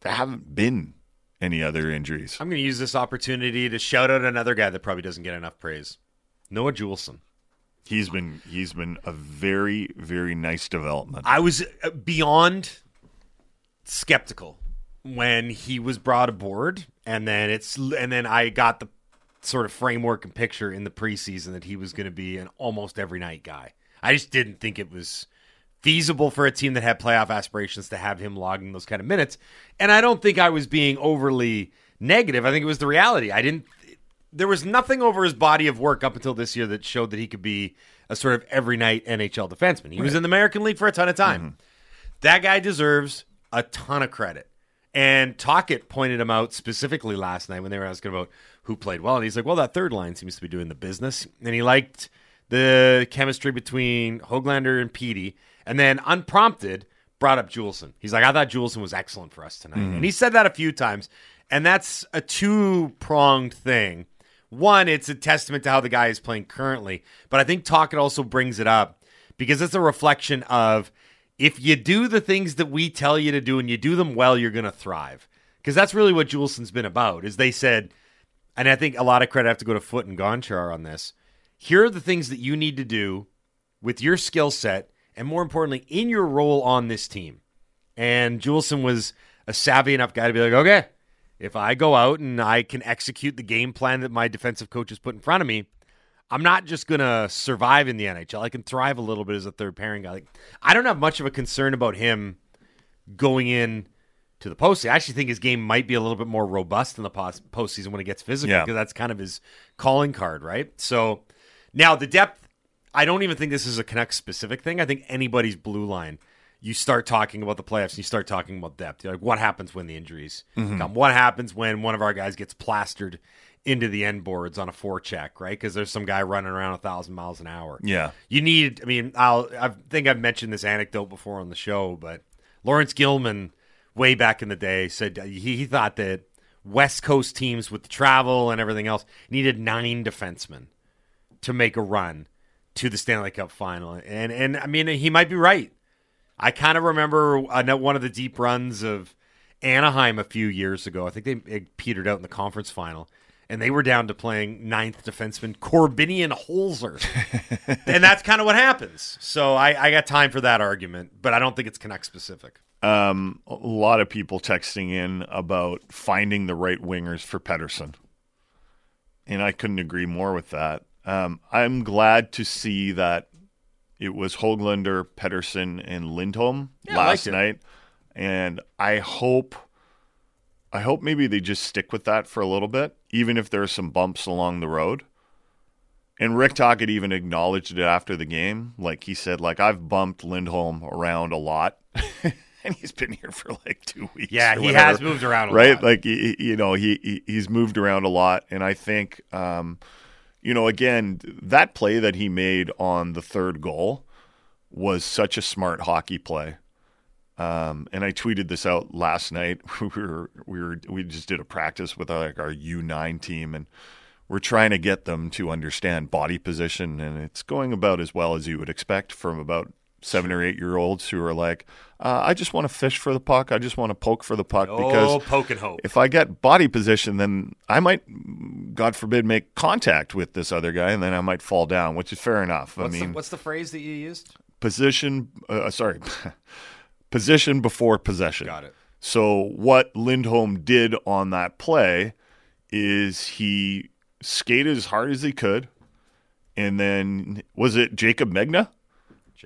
Speaker 9: there haven't been any other injuries.
Speaker 8: I'm going to use this opportunity to shout out another guy that probably doesn't get enough praise. Noah Juulsen.
Speaker 9: He's been he's been a very very nice development.
Speaker 8: I was uh, beyond skeptical when he was brought aboard, and then it's and then I got the sort of framework and picture in the preseason that he was going to be an almost every night guy. I just didn't think it was feasible for a team that had playoff aspirations to have him logging those kind of minutes, and I don't think I was being overly negative. I think it was the reality. I didn't. There was nothing over his body of work up until this year that showed that he could be a sort of every night NHL defenseman. He was in the American League for a ton of time. Mm-hmm. That guy deserves a ton of credit. And Tocchet pointed him out specifically last night when they were asking about who played well. And he's like, well, that third line seems to be doing the business. And he liked the chemistry between Hoglander and Petey. And then unprompted, brought up Juulsen. He's like, I thought Juulsen was excellent for us tonight.
Speaker 9: Mhm.
Speaker 8: And he said that a few times. And that's a two pronged thing. One, it's a testament to how the guy is playing currently. But I think Tocchet also brings it up because it's a reflection of if you do the things that we tell you to do and you do them well, you're going to thrive. Because that's really what Juulsen's been about. Is they said, and I think a lot of credit I have to go to Foote and Gonchar on this. Here are the things that you need to do with your skill set, and more importantly, in your role on this team. And Juulsen was a savvy enough guy to be like, okay, if I go out and I can execute the game plan that my defensive coach has put in front of me, I'm not just going to survive in the NHL. I can thrive a little bit as a third pairing guy. Like, I don't have much of a concern about him going in to the postseason. I actually think his game might be a little bit more robust in the pos- postseason when it gets physical
Speaker 9: Yeah.
Speaker 8: because that's kind of his calling card, right? So now the depth, I don't even think this is a Canucks specific thing. I think anybody's blue line, you start talking about the playoffs and you start talking about depth. You're like, what happens when the injuries
Speaker 9: Mhm.
Speaker 8: come? What happens when one of our guys gets plastered into the end boards on a forecheck, right? Because there's some guy running around a thousand miles an hour.
Speaker 9: Yeah.
Speaker 8: You need. I mean, I'll. I think I've mentioned this anecdote before on the show, but Laurence Gilman, way back in the day, said he, he thought that West Coast teams with the travel and everything else needed nine defensemen to make a run to the Stanley Cup final, and and I mean he might be right. I kind of remember one of the deep runs of Anaheim a few years ago. I think they it petered out in the conference final, and they were down to playing ninth defenseman Korbinian Holzer, [laughs] and that's kind of what happens. So I, I got time for that argument, but I don't think it's Canuck specific.
Speaker 9: Um, a lot of people texting in about finding the right wingers for Pettersson, and I couldn't agree more with that. Um, I'm glad to see that it was Hoglander, Pettersson, and Lindholm
Speaker 8: Yeah,
Speaker 9: last night, and I hope, I hope maybe they just stick with that for a little bit, even if there are some bumps along the road. And Rick Tocchet even acknowledged it after the game. Like he said, like I've bumped Lindholm around a lot, [laughs] and he's been here for like two weeks.
Speaker 8: Yeah, he
Speaker 9: whatever,
Speaker 8: has moved around a lot.
Speaker 9: right?
Speaker 8: lot.
Speaker 9: Like you know, he, he he's moved around a lot, and I think, um, you know, again, that play that he made on the third goal was such a smart hockey play. Um, and I tweeted this out last night. [laughs] We were we were we just did a practice with our, like our U nine team, and we're trying to get them to understand body position, and it's going about as well as you would expect from about seven or eight year olds who are like, uh, I just want to fish for the puck. I just want to poke for the puck
Speaker 8: Oh,
Speaker 9: because
Speaker 8: poke and hope.
Speaker 9: if I get body position, then I might, God forbid, make contact with this other guy, and then I might fall down, which is fair enough.
Speaker 8: What's,
Speaker 9: I mean,
Speaker 8: the, what's the phrase that you used?
Speaker 9: position uh, sorry [laughs] position before possession
Speaker 8: Got it.
Speaker 9: so what lindholm did on that play is he skated as hard as he could and then was it jaycob megna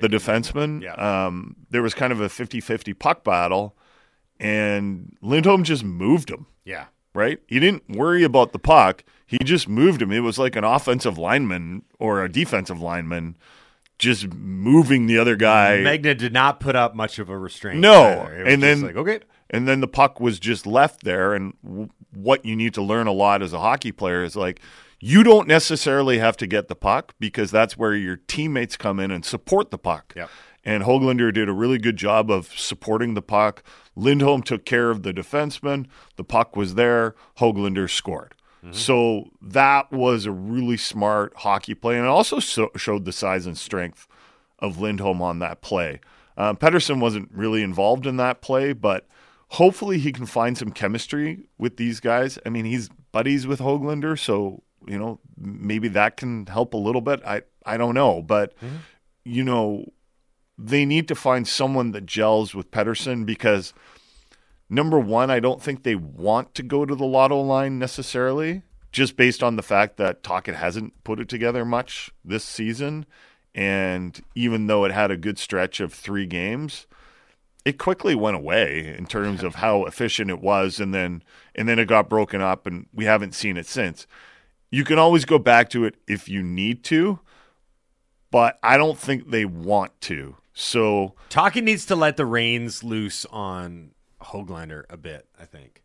Speaker 9: the defenseman
Speaker 8: Yeah.
Speaker 9: um, there was kind of a 50-50 puck battle and lindholm just moved him
Speaker 8: Yeah.
Speaker 9: right? He didn't worry about the puck. He just moved him. It was like an offensive lineman or a defensive lineman just moving the other guy.
Speaker 8: Megna did not put up much of a restraint.
Speaker 9: No,
Speaker 8: either. It was
Speaker 9: and then
Speaker 8: like okay,
Speaker 9: and then the puck was just left there. And w- what you need to learn a lot as a hockey player is like you don't necessarily have to get the puck because that's where your teammates come in and support the puck.
Speaker 8: Yep.
Speaker 9: And Hoglander did a really good job of supporting the puck. Lindholm took care of the defenseman. The puck was there. Hoglander scored. So that was a really smart hockey play, and it also so- showed the size and strength of Lindholm on that play. Uh, Pettersson wasn't really involved in that play, but hopefully he can find some chemistry with these guys. I mean, he's buddies with Hoglander, so you know maybe that can help a little bit. I I don't know, but mm-hmm. you know they need to find someone that gels with Pettersson because number one, I don't think they want to go to the lotto line necessarily, just based on the fact that Tocchet hasn't put it together much this season. And even though it had a good stretch of three games, it quickly went away in terms of how efficient it was and then and then it got broken up and we haven't seen it since. You can always go back to it if you need to, but I don't think they want to. So
Speaker 8: Tocchet needs to let the reins loose on Hoglander a bit. I think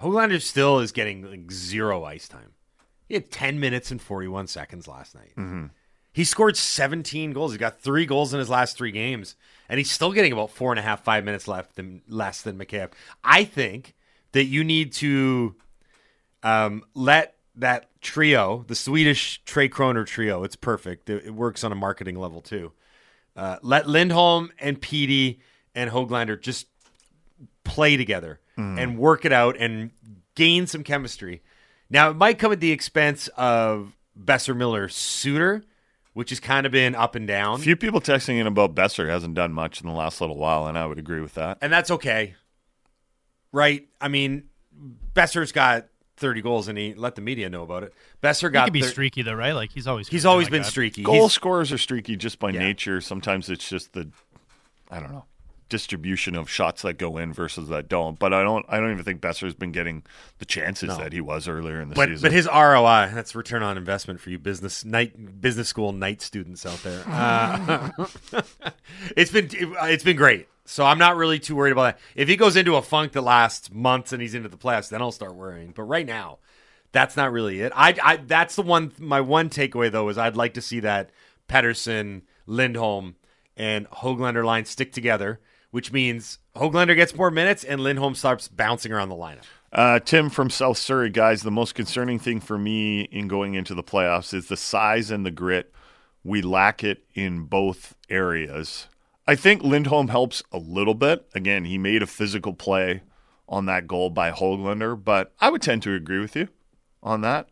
Speaker 8: Hoglander still is getting like zero ice time. He had ten minutes and forty one seconds last night.
Speaker 9: Mhm.
Speaker 8: He scored seventeen goals. He got three goals in his last three games, and he's still getting about four and a half, five minutes left than less than McCabe. I think that you need to um, let that trio, the Swedish Tre Kronor trio, it's perfect. It, it works on a marketing level too. Uh, let Lindholm and Petey and Hoglander just play together
Speaker 9: Mm.
Speaker 8: and work it out and gain some chemistry. Now, it might come at the expense of Boeser Miller Suter, which has kind of been up and down.
Speaker 9: A few people texting in about Boeser hasn't done much in the last little while, and I would agree with that.
Speaker 8: and that's okay. Right? I mean, Boeser's got 30 goals and he let the media know about it. Boeser
Speaker 10: He
Speaker 8: got
Speaker 10: can be
Speaker 8: thir-
Speaker 10: streaky though, right? Like he's always
Speaker 8: He's
Speaker 10: been
Speaker 8: always been
Speaker 10: that.
Speaker 8: streaky.
Speaker 9: Goal
Speaker 8: He's-
Speaker 9: scorers are streaky just by
Speaker 8: Yeah.
Speaker 9: nature. Sometimes it's just the, I don't know, distribution of shots that go in versus that don't. But I don't, I don't even think Boeser's been getting the chances
Speaker 8: No.
Speaker 9: that he was earlier in the
Speaker 8: but
Speaker 9: season.
Speaker 8: but his ROI that's return on investment for you business night business school night students out there. Uh, [laughs] it's been it's been great. So I'm not really too worried about that. If he goes into a funk that lasts months and he's into the playoffs, then I'll start worrying. But right now, that's not really it. I, I that's the one my one takeaway though is I'd like to see that Pettersson, Lindholm, and Hoglander line stick together, which means Hoglander gets more minutes and Lindholm starts bouncing around the lineup.
Speaker 9: Uh, Tim from South Surrey, guys, the most concerning thing for me in going into the playoffs is the size and the grit. We lack it in both areas. I think Lindholm helps a little bit. Again, he made a physical play on that goal by Hoglander, but I would tend to agree with you on that.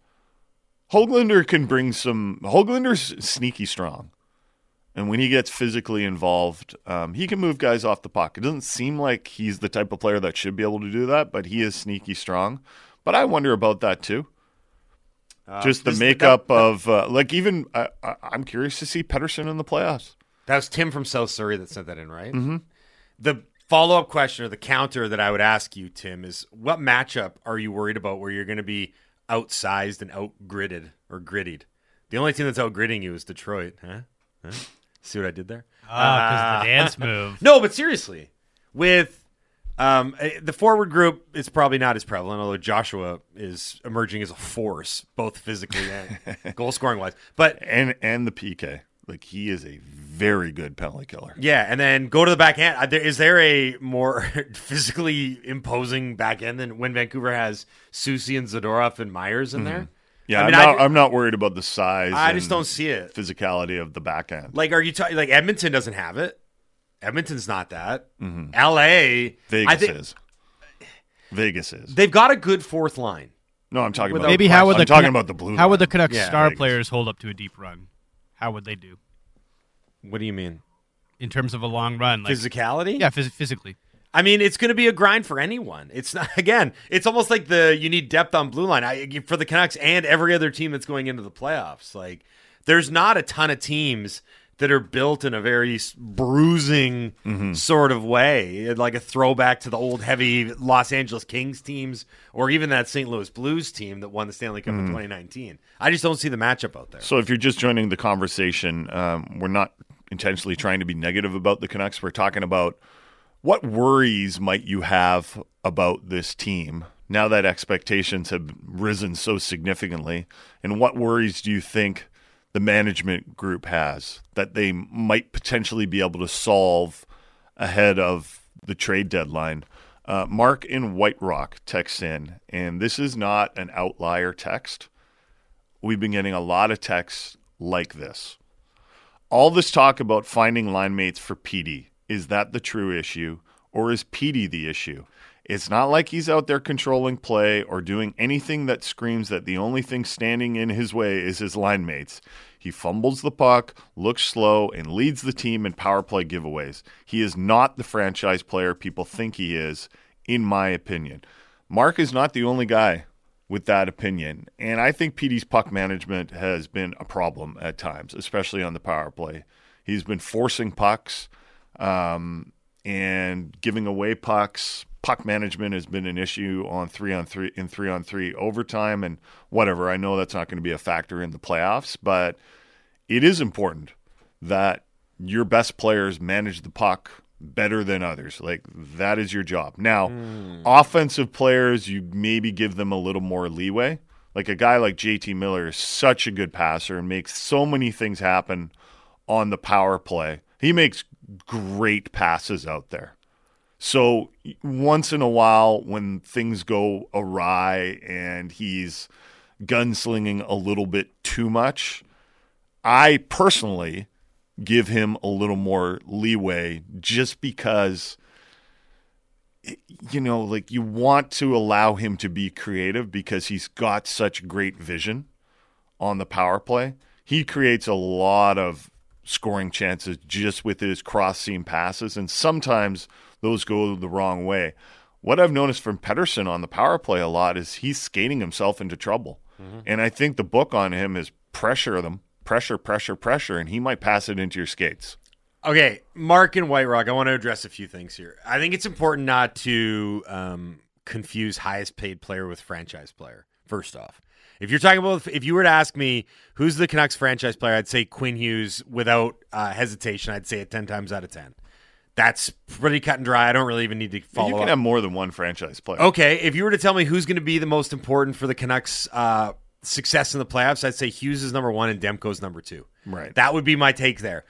Speaker 9: Hoglander can bring some. Hoglander's sneaky strong. And when he gets physically involved, um, he can move guys off the puck. It doesn't seem like he's the type of player that should be able to do that, but he is sneaky strong. But I wonder about that too.
Speaker 8: Uh,
Speaker 9: Just the makeup
Speaker 8: that-
Speaker 9: of, uh, like, even I I, I'm curious to see Pettersson in the playoffs.
Speaker 8: That was Tim from South Surrey that sent that in, right?
Speaker 9: Mhm.
Speaker 8: The follow up question or the counter that I would ask you, Tim, is what matchup are you worried about where you're going to be outsized and outgridded or grittied? The only team that's outgridding you is Detroit, huh? huh? See what I did there?
Speaker 10: Ah, 'cause of the dance [laughs] move.
Speaker 8: No, but seriously, with um, eh, the forward group, it's probably not as prevalent. Although Joshua is emerging as a force, both physically and [laughs] goal scoring wise. But
Speaker 9: and and the PK, like he is a very good penalty killer.
Speaker 8: Yeah, and then go to the back end. Uh, there- Is there a more [laughs] physically imposing back end than when Vancouver has Soucy and Zadorov and Myers in there?
Speaker 9: Mhm. Yeah,
Speaker 8: I
Speaker 9: I
Speaker 8: mean,
Speaker 9: am not,
Speaker 8: ju-
Speaker 9: I'm not worried about the size.
Speaker 8: I just don't see it.
Speaker 9: Physicality of the back end.
Speaker 8: Like, are you talking like Edmonton doesn't have it? Edmonton's not that.
Speaker 9: Mhm.
Speaker 8: L.A.
Speaker 9: Vegas
Speaker 8: I think
Speaker 9: is. Vegas is.
Speaker 8: they've got a good fourth line.
Speaker 9: No, I'm talking about
Speaker 10: Maybe how would the
Speaker 9: I'm talking
Speaker 10: Canuck-
Speaker 9: about the blue.
Speaker 10: How would the
Speaker 9: line.
Speaker 10: Canucks
Speaker 8: Yeah,
Speaker 10: star
Speaker 9: Vegas.
Speaker 10: players hold up to a deep run? How would they do
Speaker 8: What do you mean?
Speaker 10: in terms of a long run? Like,
Speaker 8: Physicality?
Speaker 10: Yeah, phys- physically.
Speaker 8: I mean, it's going to be a grind for anyone. It's not [laughs] again. It's almost like the you need depth on blue line I, for the Canucks and every other team that's going into the playoffs. Like, there's not a ton of teams that are built in a very bruising
Speaker 9: Mm-hmm.
Speaker 8: sort of way, like a throwback to the old heavy Los Angeles Kings teams, or even that St. Louis Blues team that won the Stanley Cup in 2019. I just don't see the matchup out there.
Speaker 9: Mm-hmm. So if you're just joining the conversation, um, we're not intentionally trying to be negative about the Canucks. We're talking about what worries might you have about this team now that expectations have risen so significantly, and what worries do you think the management group has that they might potentially be able to solve ahead of the trade deadline? Uh, Mark in White Rock texts in, and this is not an outlier text we've been getting a lot of texts like this. All this talk about finding line mates for PD, is that the true issue, or is PD the issue? It's not like he's out there controlling play or doing anything that screams that the only thing standing in his way is his line mates. He fumbles the puck, looks slow, and leads the team in power play giveaways. He is not the franchise player people think he is, in my opinion. Mark is not the only guy with that opinion. And I think PD's puck management has been a problem at times, especially on the power play. He's been forcing pucks um, and giving away pucks. Puck management has been an issue on three on three in three on three overtime and whatever. I know that's not going to be a factor in the playoffs, but it is important that your best players manage the puck better than others. Like that is your job. Now, hmm. offensive players, you maybe give them a little more leeway. Like a guy like JT Miller is such a good passer and makes so many things happen on the power play. He makes great passes out there. So once in a while, when things go awry and he's gunslinging a little bit too much, I personally give him a little more leeway just because you know like you want to allow him to be creative because he's got such great vision on the power play. He creates a lot of scoring chances just with his cross seam passes and sometimes those go the wrong way. What i've noticed from pettersson on the power play a lot is he's skating himself into trouble. Mm-hmm. And i think the book on him is pressure them pressure, pressure, pressure, and he might pass it into your skates.
Speaker 8: Okay, Mark and White Rock, I want to address a few things here. I think it's important not to um, confuse highest paid player with franchise player, first off. If you're talking about, if you were to ask me who's the Canucks franchise player, I'd say Quinn Hughes without uh, hesitation. I'd say it 10 times out of 10. That's pretty cut and dry. I don't really even need to follow
Speaker 9: You can
Speaker 8: up.
Speaker 9: have more than one franchise player.
Speaker 8: Okay, if you were to tell me who's going to be the most important for the Canucks' uh, success in the playoffs, I'd say Hughes is number one and Demko's number two.
Speaker 9: Right.
Speaker 8: That would be my take there.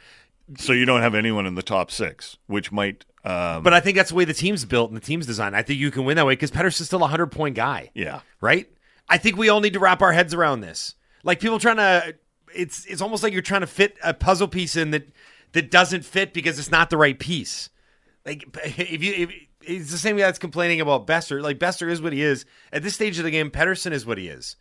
Speaker 9: So you don't have anyone in the top six, which might. Um,
Speaker 8: But I think that's the way the team's built and the team's designed. I think you can win that way because Pettersson's still a hundred point guy.
Speaker 9: Yeah.
Speaker 8: Right. I think we all need to wrap our heads around this. Like people trying to, it's it's almost like you're trying to fit a puzzle piece in that that doesn't fit because it's not the right piece. Like [laughs] if you, if, it's the same guy that's complaining about Boeser. Like Boeser is what he is at this stage of the game. Pettersson is what he is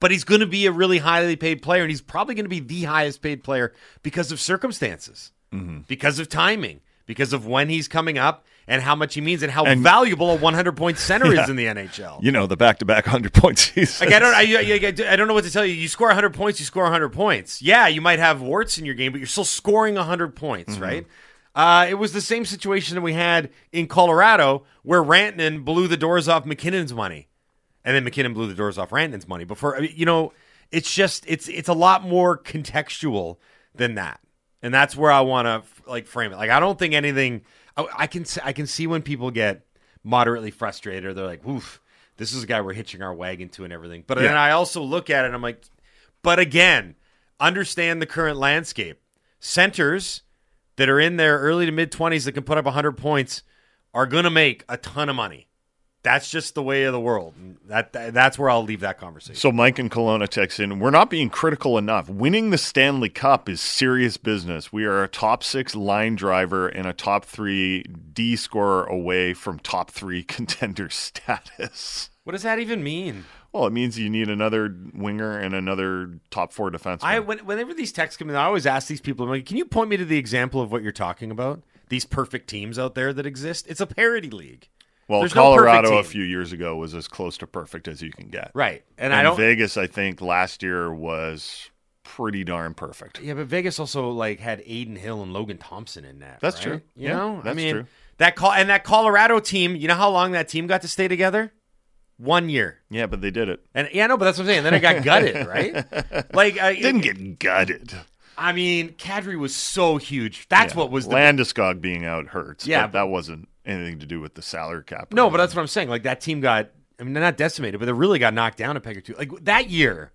Speaker 8: but he's going to be a really highly paid player, and he's probably going to be the highest paid player because of circumstances,
Speaker 9: Mm-hmm.
Speaker 8: because of timing, because of when he's coming up, and how much he means, and how
Speaker 9: And-
Speaker 8: valuable a 100 point center
Speaker 9: Yeah.
Speaker 8: is in the NHL.
Speaker 9: you know, the back to back 100 point season.
Speaker 8: Like I don't, I, I, I don't know what to tell you. You score 100 points, you score 100 points. Yeah, you might have warts in your game, but you're still scoring 100 points,
Speaker 9: Mm-hmm.
Speaker 8: right? Uh, it was the same situation that we had in Colorado, where Rantanen blew the doors off MacKinnon's money, and then MacKinnon blew the doors off Rantanen's money. Before, I mean, you know, it's just it's it's a lot more contextual than that, and that's where I want to like frame it. Like I don't think anything. I, I can I can see when people get moderately frustrated, or they're like, "Oof, this is a guy we're hitching our wagon to and everything." But then I also look at it and I'm like, but again, understand the current landscape. Centers that are in their early to mid 20s that can put up 100 points are going to make a ton of money. That's just the way of the world. That, that that's where I'll leave that conversation.
Speaker 9: So Mike and Kelowna text in, we're not being critical enough. Winning the Stanley Cup is serious business. We are a top six line driver and a top three D scorer away from top three [laughs] contender status.
Speaker 8: What does that even mean?
Speaker 9: Well, it means you need another winger and another top four defenseman.
Speaker 8: I when, whenever these texts come in, I always ask these people, I'm like, can you point me to the example of what you're talking about? These perfect teams out there that exist. It's a parody league.
Speaker 9: Well,
Speaker 8: There's no
Speaker 9: Colorado a few years ago was as close to perfect as you can get.
Speaker 8: Right. And
Speaker 9: And,
Speaker 8: I don't
Speaker 9: Vegas, I think last year was pretty darn perfect.
Speaker 8: Yeah, but Vegas also like had Adin Hill and Logan Thompson in that.
Speaker 9: That's
Speaker 8: right?
Speaker 9: true.
Speaker 8: You
Speaker 9: Yeah,
Speaker 8: know, I mean,
Speaker 9: true.
Speaker 8: that call and that Colorado team. You know how long that team got to stay together? One year.
Speaker 9: Yeah, but they did it.
Speaker 8: And yeah, no, but that's what I'm saying. Then it got gutted, [laughs] right? Like, uh,
Speaker 9: Didn't get gutted.
Speaker 8: I mean, Kadri was so huge. That's
Speaker 9: Yeah.
Speaker 8: what was the
Speaker 9: Landeskog being out hurts.
Speaker 8: Yeah,
Speaker 9: but that wasn't anything to do with the salary cap.
Speaker 8: No, but that's what I'm saying. Like that team got, I mean, they're not decimated, but they really got knocked down a peg or two. Like that year,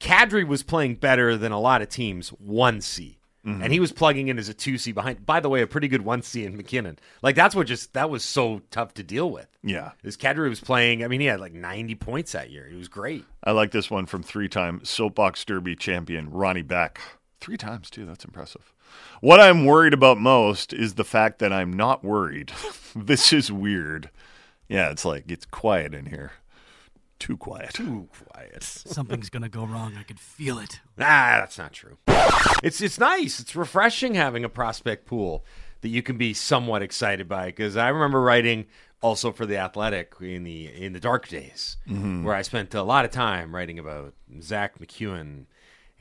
Speaker 8: Kadri was playing better than a lot of teams one C,
Speaker 9: Mm-hmm.
Speaker 8: and he was plugging in as a two C behind. By the way, a pretty good one C in MacKinnon. Like that's what just that was so tough to deal with.
Speaker 9: Yeah.
Speaker 8: Is Kadri was playing. I mean, he had like 90 points that year. He was great.
Speaker 9: I like this one from three-time soapbox derby champion Ronnie Beck. Three times too. That's impressive. What I'm worried about most is the fact that I'm not worried. [laughs] this is weird. Yeah, it's like it's quiet in here. Too quiet.
Speaker 8: Too quiet.
Speaker 10: Something's gonna go wrong. I can feel it.
Speaker 8: Ah, that's not true. It's it's nice. It's refreshing having a prospect pool that you can be somewhat excited by. Because I remember writing also for the Athletic in the in the dark days,
Speaker 9: Mhm.
Speaker 8: where I spent a lot of time writing about Zack MacEwen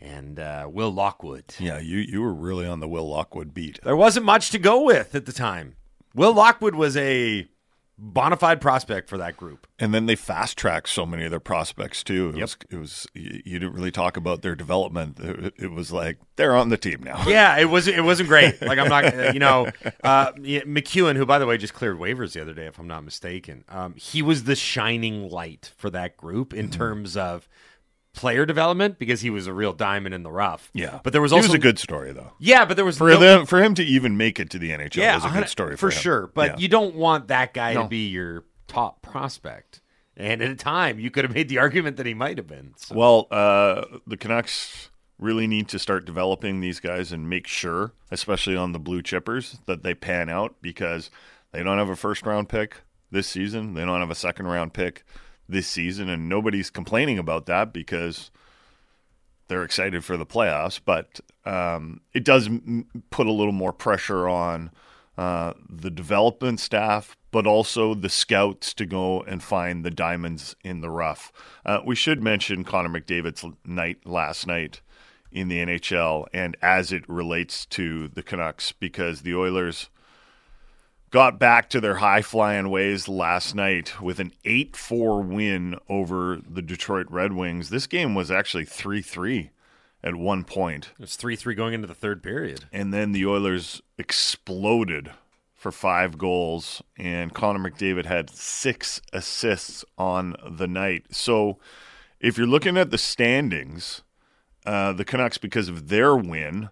Speaker 8: and uh, Will Lockwood.
Speaker 9: Yeah, you you were really on the Will Lockwood beat.
Speaker 8: There wasn't much to go with at the time. Will Lockwood was a bona fide prospect for that group.
Speaker 9: And then they fast tracked so many of their prospects too. It was it was you, you didn't really talk about their development. It, it was like they're on the team now. [laughs]
Speaker 8: Yeah, it was it wasn't great. Like I'm not, uh, you know, uh, MacEwen, who by the way just cleared waivers the other day, if I'm not mistaken. Um, he was the shining light for that group in terms of player development because he was a real diamond in the rough.
Speaker 9: Yeah,
Speaker 8: but there was
Speaker 9: He
Speaker 8: also
Speaker 9: a good story though.
Speaker 8: Yeah, but there was
Speaker 9: for
Speaker 8: no-
Speaker 9: them for him to even make it to the NHL
Speaker 8: yeah,
Speaker 9: was a good story for,
Speaker 8: for
Speaker 9: him.
Speaker 8: sure. But
Speaker 9: Yeah.
Speaker 8: you don't want that guy
Speaker 9: No.
Speaker 8: to be your top prospect. And at a time, you could have made the argument that he might have been. So.
Speaker 9: Well, uh, the Canucks really need to start developing these guys and make sure, especially on the blue chippers, that they pan out because they don't have a first round pick this season. They don't have a second round pick this season, and nobody's complaining about that because they're excited for the playoffs. But um, it does m- put a little more pressure on uh, the development staff, but also the scouts to go and find the diamonds in the rough. Uh, we should mention Connor McDavid's night last night in the NHL and as it relates to the Canucks because the Oilers got back to their high flying ways last night with an 8 4 win over the Detroit Red Wings. This game was actually 3 3 at one point.
Speaker 8: It was 3 3 going into the third period.
Speaker 9: And then the Oilers exploded for five goals, and Connor McDavid had six assists on the night. So if you're looking at the standings, uh, the Canucks, because of their win,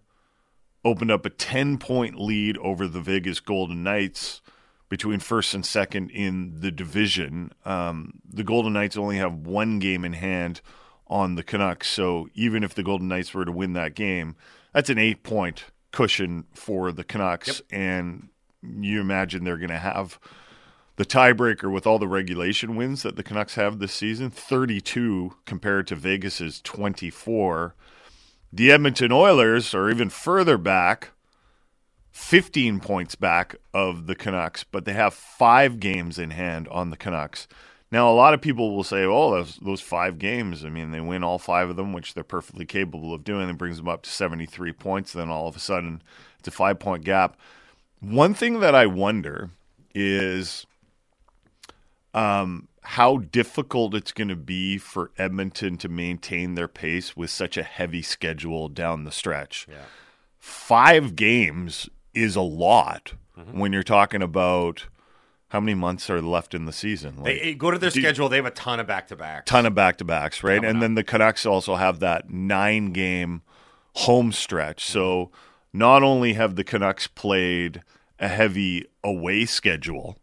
Speaker 9: opened up a 10 point lead over the Vegas Golden Knights between first and second in the division. Um, the Golden Knights only have one game in hand on the Canucks. So even if the Golden Knights were to win that game, that's an eight point cushion for the Canucks. And you imagine they're going to have the tiebreaker with all the regulation wins that the Canucks have this season 32 compared to Vegas's 24. The Edmonton Oilers are even further back, 15 points back of the Canucks, but they have five games in hand on the Canucks. Now, a lot of people will say, oh, those, those five games, I mean, they win all five of them, which they're perfectly capable of doing. It brings them up to 73 points. Then all of a sudden, it's a five point gap. One thing that I wonder is um, how difficult it's going to be for Edmonton to maintain their pace with such a heavy schedule down the stretch.
Speaker 8: Yeah.
Speaker 9: Five games is a lot
Speaker 8: Mm-hmm.
Speaker 9: when you're talking about how many months are left in the season.
Speaker 8: They, hey, go to their
Speaker 9: do-
Speaker 8: schedule. They have a ton of back to backs.
Speaker 9: ton of back to backs, right? And then the Canucks also have that nine game home stretch. So not only have the Canucks played a heavy away schedule,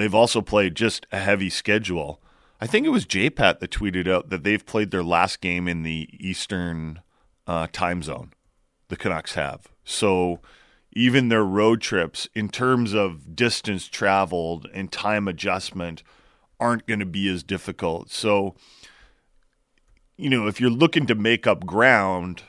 Speaker 9: they've also played just a heavy schedule. I think it was JPAT that tweeted out that they've played their last game in the Eastern uh, time zone. The Canucks have. So even their road trips, in terms of distance traveled and time adjustment, aren't going to be as difficult. So, you know, if you're looking to make up ground,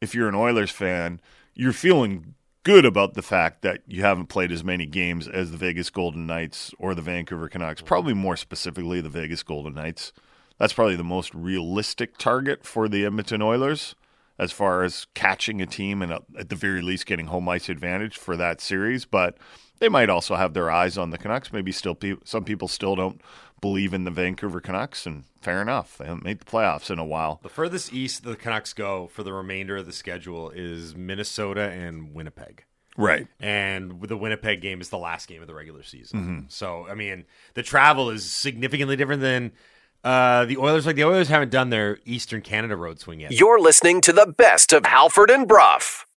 Speaker 9: if you're an Oilers fan, you're feeling good about the fact that you haven't played as many games as the Vegas Golden Knights or the Vancouver Canucks, probably more specifically the Vegas Golden Knights. That's probably the most realistic target for the Edmonton Oilers. as far as catching a team and uh, at the very least getting home ice advantage for that series. But they might also have their eyes on the Canucks. Maybe still, pe- some people still don't believe in the Vancouver Canucks, and fair enough. They haven't made the playoffs in a while.
Speaker 8: The furthest east the Canucks go for the remainder of the schedule is Minnesota and Winnipeg.
Speaker 9: Right.
Speaker 8: And the Winnipeg game is the last game of the regular season.
Speaker 9: Mhm.
Speaker 8: So, I mean, the travel is significantly different than uh, the Oilers. Like, the Oilers haven't done their Eastern Canada road swing yet.
Speaker 1: You're listening to the best of Halford and Brough.